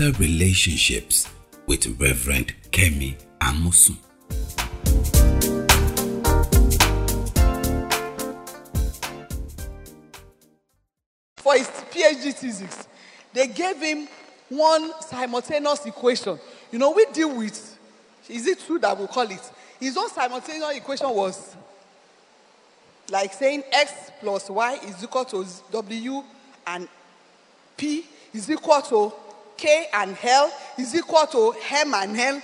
Better Relationships with Reverend Kemi Amosun. for his PhD thesis, they gave him one simultaneous equation. You know, we deal with, is it true that we call it? His own simultaneous equation was like saying x plus y is equal to w and p is equal to k and l is equal to m and l.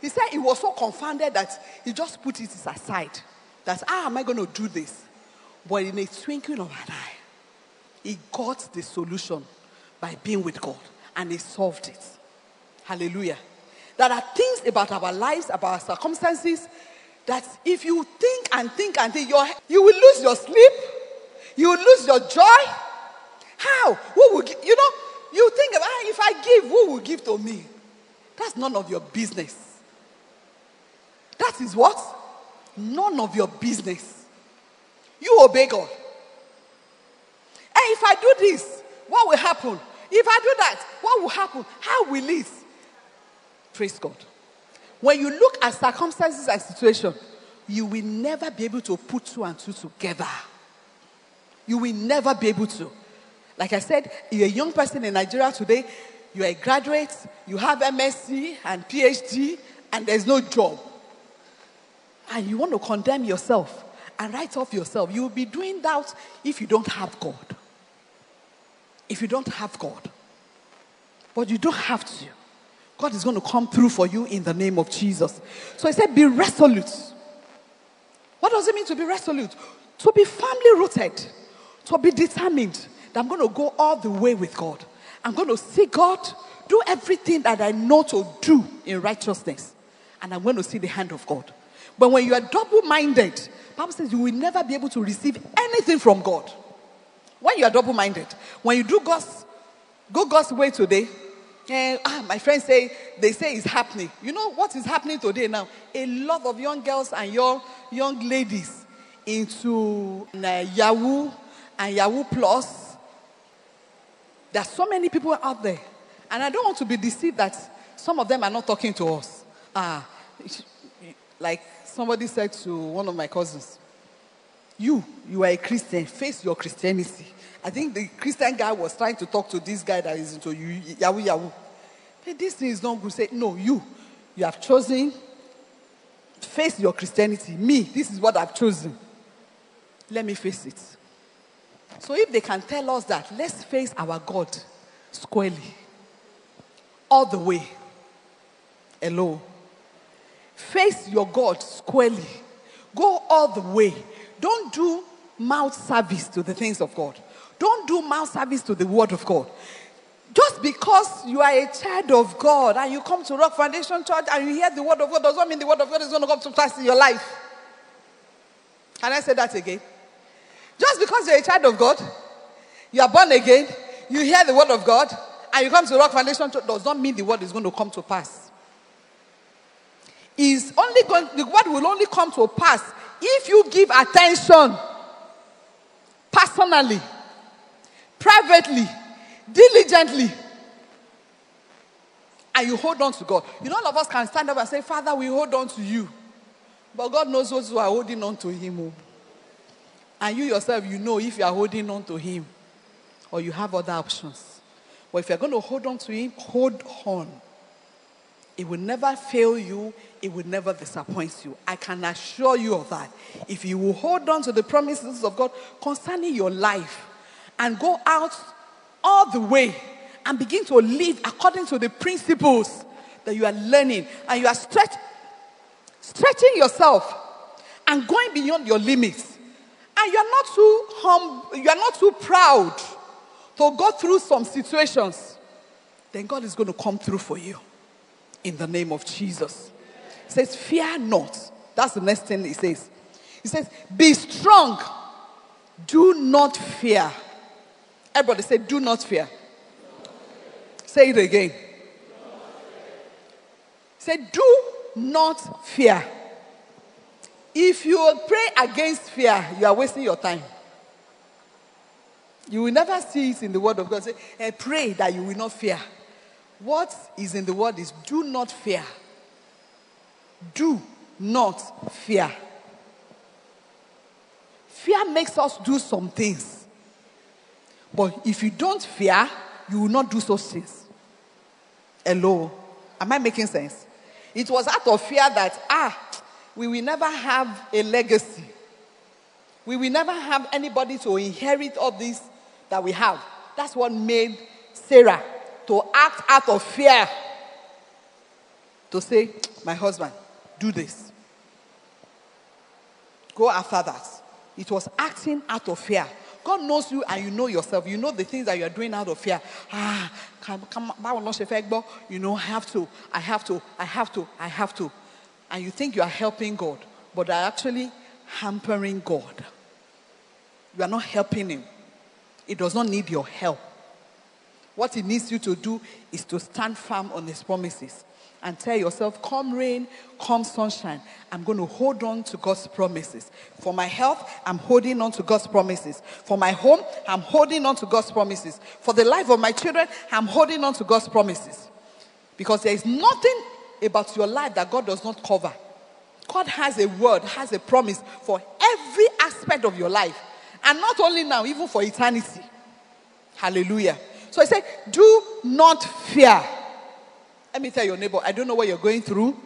He said he was so confounded that he just put it aside. That how am I going to do this? But in a twinkling of an eye, he got the solution by being with God and he solved it. Hallelujah. There are things about our lives, about our circumstances, that if you think and think and think, you will lose your sleep, you will lose your joy. How? Who give? You know, you think about "Ah, if I give, who will give to me? That's none of your business. That is what? None of your business. You obey God. And if I do this, what will happen? If I do that, what will happen? How will it? Praise God. When you look at circumstances and situation, you will never be able to put two and two together. You will never be able to. Like I said, you're a young person in Nigeria today, you're a graduate, you have MSc and PhD, and there's no job. And you want to condemn yourself and write off yourself. You will be doing that if you don't have God. If you don't have God. But you don't have to. God is going to come through for you in the name of Jesus. So he said, Be resolute. What does it mean to be resolute? To be firmly rooted, to be determined that I'm going to go all the way with God. I'm going to see God, do everything that I know to do in righteousness, and I'm going to see the hand of God. But when you are double-minded, Bible says you will never be able to receive anything from God. When you are double-minded, when you do God's go God's way today, and ah, my friends say they say it's happening. You know what is happening today now? A lot of young girls and young young ladies into uh, Yahoo and Yahoo Plus. There are so many people out there, and I don't want to be deceived that some of them are not talking to us. Ah, like somebody said to one of my cousins, "You, you are a Christian. Face your Christianity." I think the Christian guy was trying to talk to this guy that is into you, Yahoo Yahoo. Hey, this thing is not good. Say, no, you, you have chosen. Face your Christianity. Me, this is what I've chosen. Let me face it. So if they can tell us that, let's face our God squarely, all the way. Hello. Face your God squarely. Go all the way. Don't do mouth service to the things of God. Don't do mouth service to the word of God. Just because you are a child of God and you come to Rock Foundation Church and you hear the word of God does not mean the word of God is going to come to pass in your life. Can I say that again? Just because you're a child of God, you are born again, you hear the word of God, and you come to Rock Foundation Church does not mean the word is going to come to pass. Is only going the word will only come to pass if you give attention personally privately, diligently, and you hold on to God. You know, all of us can stand up and say, Father, we hold on to you. But God knows those who are holding on to Him. Oh. And you yourself, you know if you are holding on to Him or you have other options. But if you're going to hold on to Him, hold on. It will never fail you. It will never disappoint you. I can assure you of that. If you will hold on to the promises of God concerning your life and go out all the way and begin to live according to the principles that you are learning and you are stretch, stretching yourself and going beyond your limits and you are not too hum, you are not too proud to go through some situations. Then god is going to come through for you. In the name of jesus. He says fear not. That's the next thing he says. He says be strong. Do not fear. Everybody say do not fear. Say it again. Say do not fear if you pray against fear, you are wasting your time. You will never see it in the word of God. Say, eh, pray that you will not fear. What is in the word is do not fear. Do not fear. Fear makes us do some things. But if you don't fear, you will not do those things. Hello. Am I making sense? It was out of fear that, ah, we will never have a legacy. We will never have anybody to inherit all this that we have. That's what made Sarah to act out of fear. To say, my husband, do this. Go after that. It was acting out of fear. God knows you and you know yourself. You know the things that you are doing out of fear. Ah, come, come, you know, I have to, I have to, I have to, I have to. And you think you are helping God, but are actually hampering God. You are not helping Him. It does not need your help. What He needs you to do is to stand firm on His promises and tell yourself, come rain, come sunshine, I'm going to hold on to God's promises. For my health, I'm holding on to God's promises. For my home, I'm holding on to God's promises. For the life of my children, I'm holding on to God's promises. Because there is nothing about your life that God does not cover. God has a word, has a promise for every aspect of your life. And not only now, even for eternity. Hallelujah. So I said, do not fear. Let me tell your neighbor, I don't know what you're going through.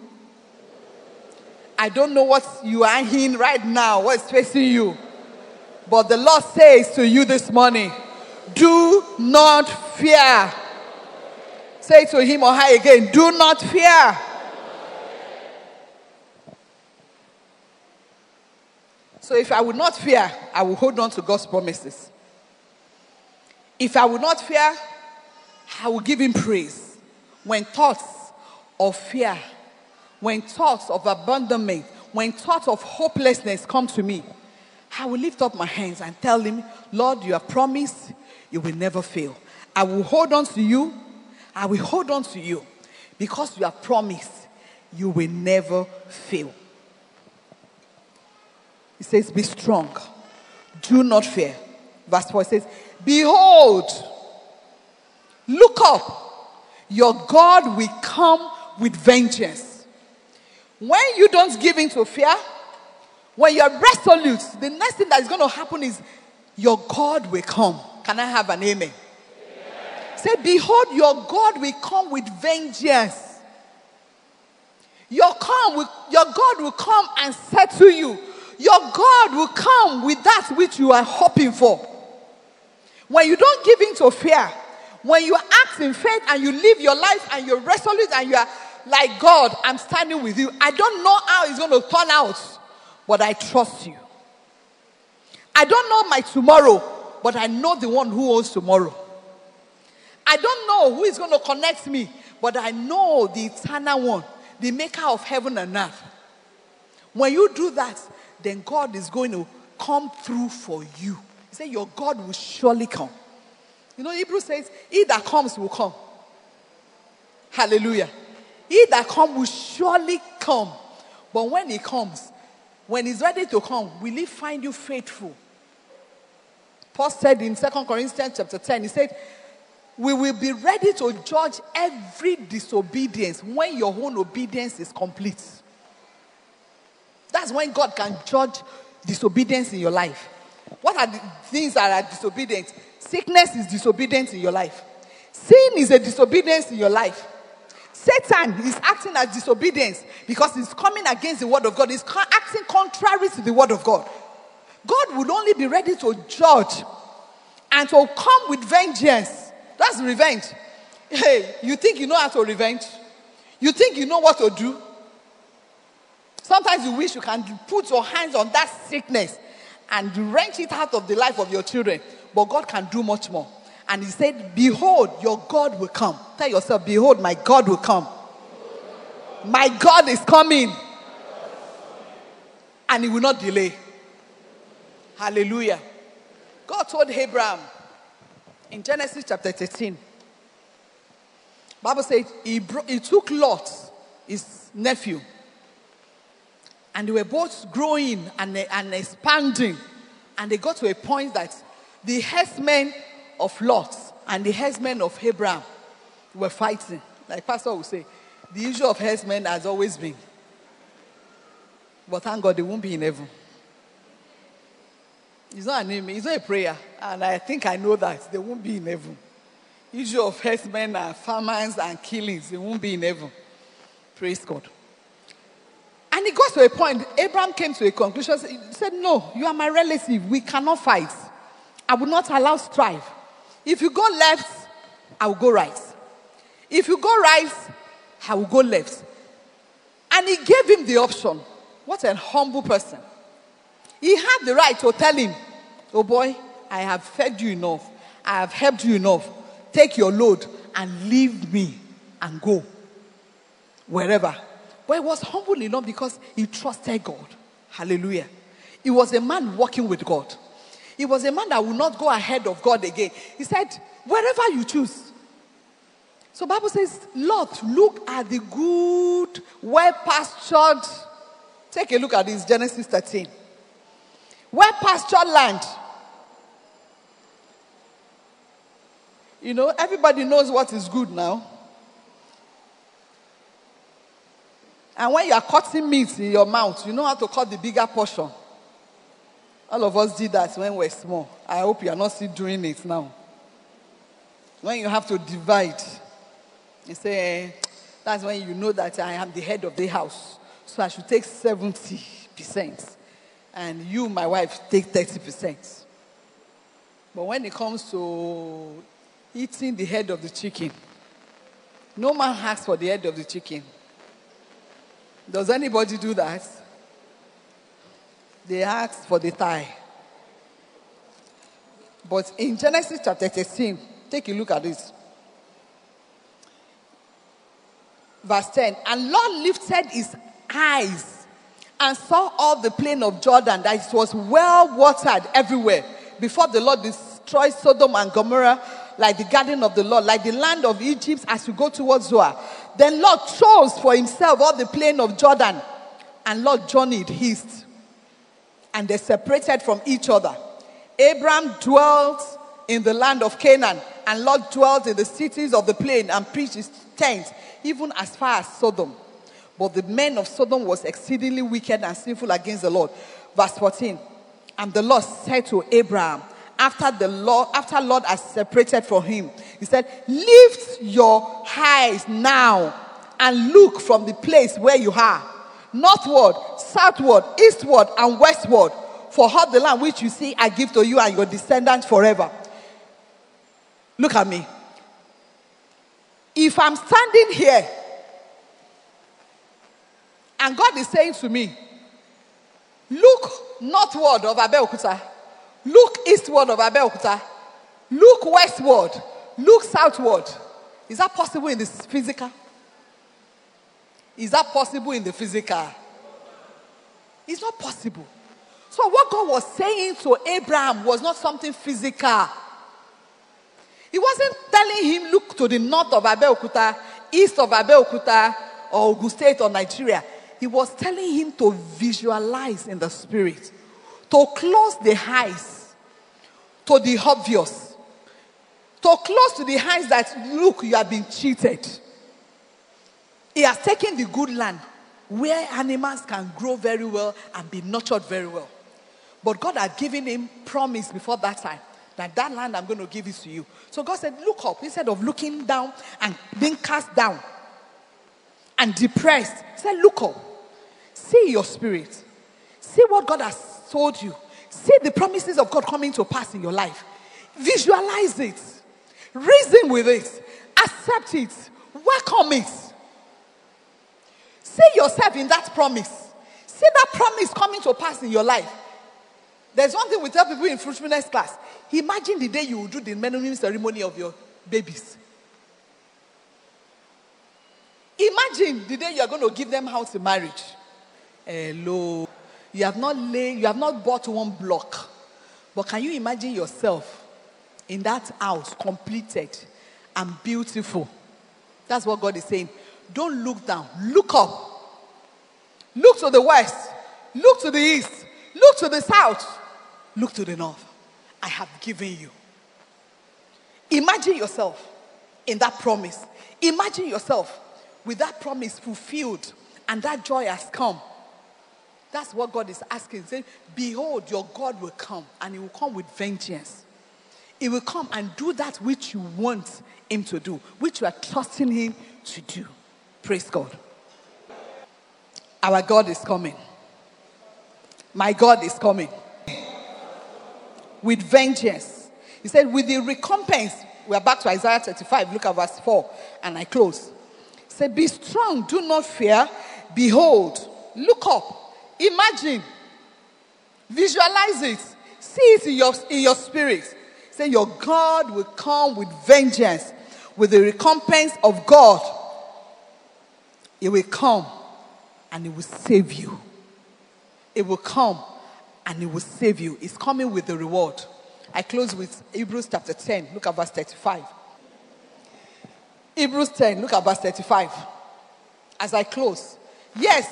I don't know what you are in right now, what's facing you. But the Lord says to you this morning, do not fear. Say to him or her again, do not fear. So if I would not fear, I will hold on to God's promises. If I would not fear, I will give him praise. When thoughts of fear, when thoughts of abandonment, when thoughts of hopelessness come to me, I will lift up my hands and tell him, Lord, you have promised you will never fail. I will hold on to you. I will hold on to you because you have promised you will never fail. He says, Be strong. Do not fear. Verse 4 says, Behold, look up. Your God will come with vengeance. When you don't give in to fear, when you're resolute, the next thing that is going to happen is your God will come. Can I have an amen? Say, Behold, your God will come with vengeance. Your, come will, your God will come and settle you your God will come with that which you are hoping for. When you don't give in to fear, when you act in faith and you live your life and you're resolute and you are like, God, I'm standing with you. I don't know how it's going to turn out, but I trust you. I don't know my tomorrow, but I know the one who owns tomorrow. I don't know who is going to connect me, but I know the eternal one, the maker of heaven and earth. When you do that, then God is going to come through for you. He said, Your God will surely come. You know, Hebrew says, He that comes will come. Hallelujah. He that comes will surely come. But when he comes, when he's ready to come, will he find you faithful? Paul said in 2 Corinthians chapter 10, he said, We will be ready to judge every disobedience when your own obedience is complete. That's when God can judge disobedience in your life. What are the things that are disobedient? Sickness is disobedience in your life. Sin is a disobedience in your life. Satan is acting as disobedience because he's coming against the word of God. He's acting contrary to the word of God. God would only be ready to judge and to come with vengeance. That's revenge. Hey, you think you know how to revenge? You think you know what to do? Sometimes you wish you can put your hands on that sickness and wrench it out of the life of your children. But God can do much more. And He said, Behold, your God will come. Tell yourself, Behold, my God will come. My God is coming. And He will not delay. Hallelujah. God told Abraham in Genesis chapter 13. Bible says he, bro- he took Lot, his nephew, and they were both growing and, and expanding. And they got to a point that the herdsmen of Lot and the herdsmen of Abraham were fighting. Like Pastor would say, the issue of herdsmen has always been. But thank God they won't be in heaven. It's not an amen, it's not a prayer. And I think I know that they won't be in heaven. Issue of herdsmen and famines and killings, they won't be in heaven. Praise God. And it got to a point, Abraham came to a conclusion. He said, No, you are my relative. We cannot fight. I will not allow strife. If you go left, I will go right. If you go right, I will go left. And he gave him the option. What a humble person. He had the right to tell him, Oh boy, I have fed you enough. I have helped you enough. Take your load and leave me and go wherever. But he was humble enough because he trusted God. Hallelujah. He was a man walking with God. He was a man that would not go ahead of God again. He said, wherever you choose. So Bible says, Lot, look at the good, well pastured. Take a look at this, Genesis 13. Well pastured land. You know, everybody knows what is good now. And when you are cutting meat in your mouth, you know how to cut the bigger portion. All of us did that when we were small. I hope you are not still doing it now. When you have to divide, you say, eh, that's when you know that I am the head of the house. So I should take 70%. And you, my wife, take 30%. But when it comes to eating the head of the chicken, no man asks for the head of the chicken. Does anybody do that? They ask for the thigh. But in Genesis chapter 13, take a look at this. Verse 10 And Lot lifted his eyes and saw all the plain of Jordan, that it was well watered everywhere. Before the Lord destroyed Sodom and Gomorrah, like the garden of the Lord, like the land of Egypt as you go towards Zoar. Then Lot chose for himself all the plain of Jordan, and Lot journeyed east, and they separated from each other. Abraham dwelt in the land of Canaan, and Lot dwelt in the cities of the plain and preached his tent, even as far as Sodom. But the men of Sodom was exceedingly wicked and sinful against the Lord. Verse 14. And the Lord said to Abraham, after the Lord, after Lot has separated from him, he said, Lift your eyes now and look from the place where you are, northward, southward, eastward, and westward. For all the land which you see, I give to you and your descendants forever. Look at me. If I'm standing here and God is saying to me, Look northward of Abeokuta, look eastward of Abeokuta, look westward, look southward. Is that possible in the physical? Is that possible in the physical? It's not possible. So, what God was saying to Abraham was not something physical. He wasn't telling him, look to the north of Abeokuta, east of Abeokuta, or Ogun State or Nigeria. He was telling him to visualize in the spirit, to close the eyes to the obvious, to close to the eyes that, look, you have been cheated. He has taken the good land where animals can grow very well and be nurtured very well. But God had given him promise before that time that that land I'm going to give it to you. So God said, look up instead of looking down and being cast down and depressed. He said, look up. See your spirit. See what God has told you. See the promises of God coming to pass in your life. Visualize it. Reason with it. Accept it. Welcome it. See yourself in that promise. See that promise coming to pass in your life. There's one thing we tell people in fruitfulness class. Imagine the day you will do the naming ceremony of your babies. Imagine the day you are going to give them house in marriage. Hello. You have not laid, you have not bought one block. But can you imagine yourself in that house completed and beautiful? That's what God is saying. Don't look down, look up. Look to the west, look to the east, look to the south, look to the north. I have given you. Imagine yourself in that promise. Imagine yourself with that promise fulfilled and that joy has come. That's what God is asking. Saying, Behold, your God will come and he will come with vengeance. He will come and do that which you want him to do, which you are trusting him to do. Praise God. Our God is coming. My God is coming with vengeance. He said, with the recompense. We are back to Isaiah 35. Look at verse 4. And I close. Said, Be strong, do not fear. Behold, look up, imagine, visualize it, see it in your, in your spirit. Say, Your God will come with vengeance, with the recompense of God. He will come and He will save you. It will come and it will save you. It's coming with the reward. I close with Hebrews chapter 10. Look at verse 35. Hebrews 10, look at verse 35. As I close. Yes,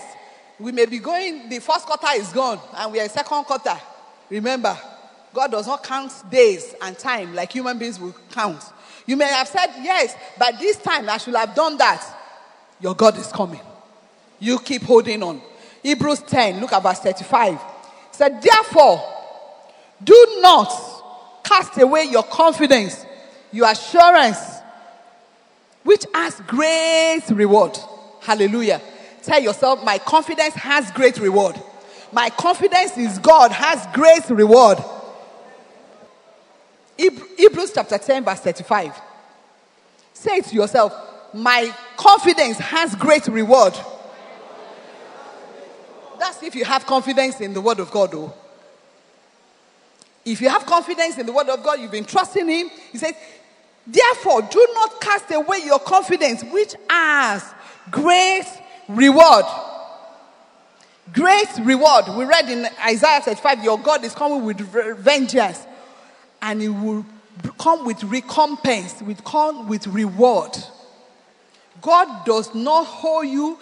we may be going, the first quarter is gone, and we are in second quarter. Remember, God does not count days and time like human beings will count. You may have said, Yes, but this time I should have done that. Your God is coming. You keep holding on. Hebrews 10, look at verse 35. said, Therefore, do not cast away your confidence, your assurance, which has great reward. Hallelujah. Tell yourself, my confidence has great reward. My confidence is God has great reward. Hebrews chapter 10, verse 35. Say to yourself, my confidence has great reward. That's if you have confidence in the word of God, though. If you have confidence in the word of God, you've been trusting Him. He says, Therefore, do not cast away your confidence, which has great reward. Great reward. We read in Isaiah 35 Your God is coming with vengeance, and He will come with recompense, with come with reward. God does not hold you,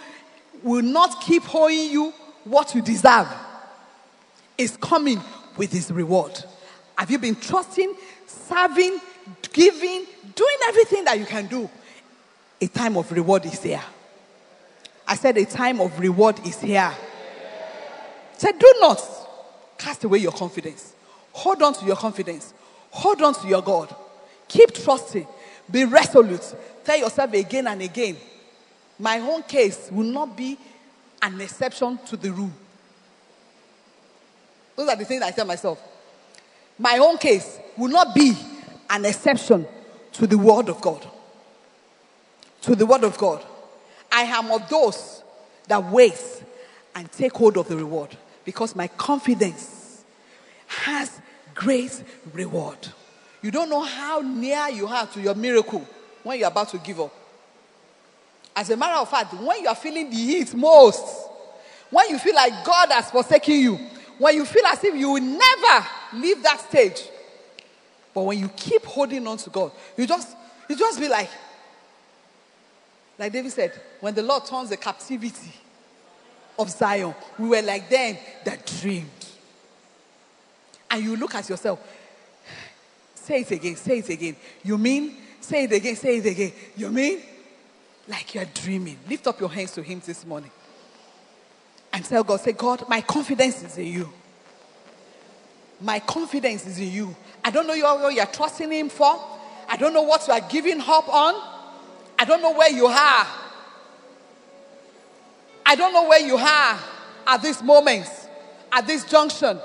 will not keep holding you what you deserve. Is coming with His reward. Have you been trusting, serving, giving, doing everything that you can do? A time of reward is here. I said, a time of reward is here. Said, do not cast away your confidence. Hold on to your confidence. Hold on to your God. Keep trusting. Be resolute. Tell yourself again and again, my own case will not be an exception to the rule. Those are the things I tell myself. My own case will not be an exception to the word of God. To the word of God. I am of those that wait and take hold of the reward because my confidence has great reward. You don't know how near you are to your miracle when you're about to give up. As a matter of fact, when you are feeling the heat most, when you feel like God has forsaken you, when you feel as if you will never leave that stage, but when you keep holding on to God, you just you just be like, like David said, when the Lord turns the captivity of Zion, we were like them that dreamed. And you look at yourself, say it again, say it again. You mean? Say it again, say it again. You mean? Like you're dreaming. Lift up your hands to Him this morning and tell God, say, God, my confidence is in you. My confidence is in you. I don't know what you're trusting Him for. I don't know what you are giving hope on. I don't know where you are. I don't know where you are at this moment, at this junction.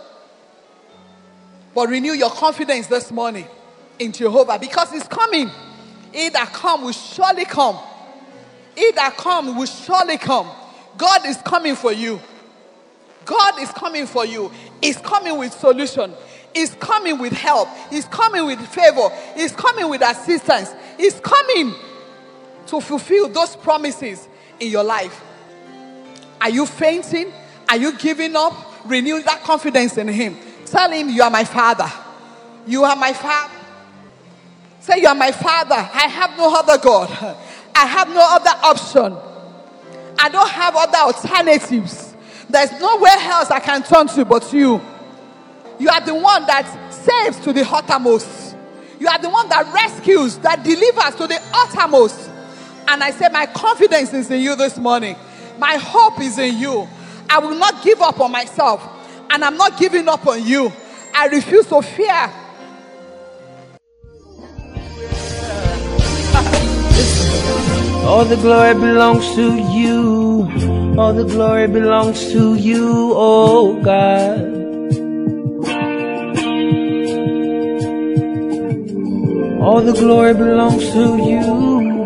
But renew your confidence this morning in Jehovah because it's coming. He that come will surely come. He that come will surely come. God is coming for you. God is coming for you. He's coming with solution. He's coming with help. He's coming with favor. He's coming with assistance. He's coming to fulfill those promises in your life. Are you fainting? Are you giving up? Renew that confidence in Him. Tell Him, You are my Father. You are my Father. Say, You are my Father. I have no other God. I have no other option. I don't have other alternatives. There's nowhere else I can turn to but you. You are the one that saves to the uttermost. You are the one that rescues, that delivers to the uttermost. And I say, My confidence is in you this morning. My hope is in you. I will not give up on myself. And I'm not giving up on you. I refuse to fear. All the glory belongs to you. All the glory belongs to you, oh God. All the glory belongs to you.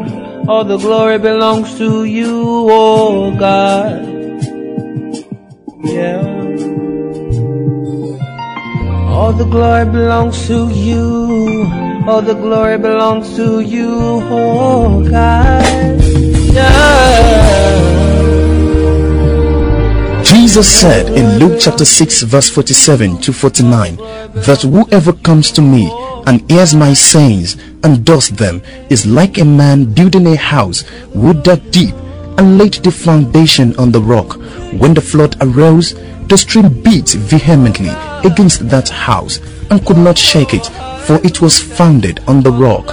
All the glory belongs to you, oh God. Yeah. All the glory belongs to you. All the glory belongs to you, oh God. Yeah. Jesus said in Luke chapter 6 verse 47 to 49 that whoever comes to me and hears my sayings and does them is like a man building a house would that deep and laid the foundation on the rock. When the flood arose, the stream beat vehemently against that house and could not shake it, for it was founded on the rock.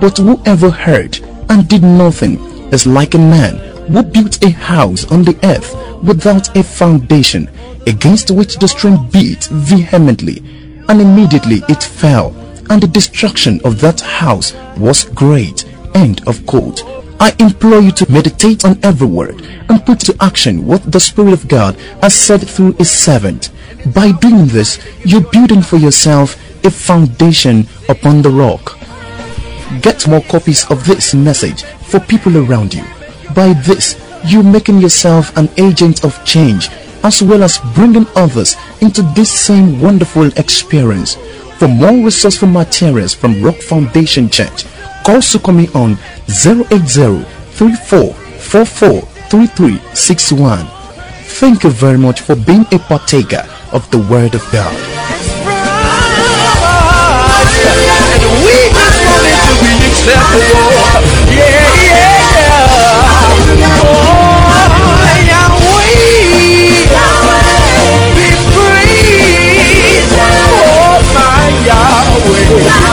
But whoever heard and did nothing is like a man who built a house on the earth without a foundation, against which the stream beat vehemently, and immediately it fell, and the destruction of that house was great. End of quote. I implore you to meditate on every word and put to action what the Spirit of God has said through His servant. By doing this, you're building for yourself a foundation upon the rock. Get more copies of this message for people around you. By this, you're making yourself an agent of change as well as bringing others into this same wonderful experience. For more resourceful materials from Rock Foundation Church, call Sukomi on 080 3444 Thank you very much for being a partaker of the Word of God. And we to be. 不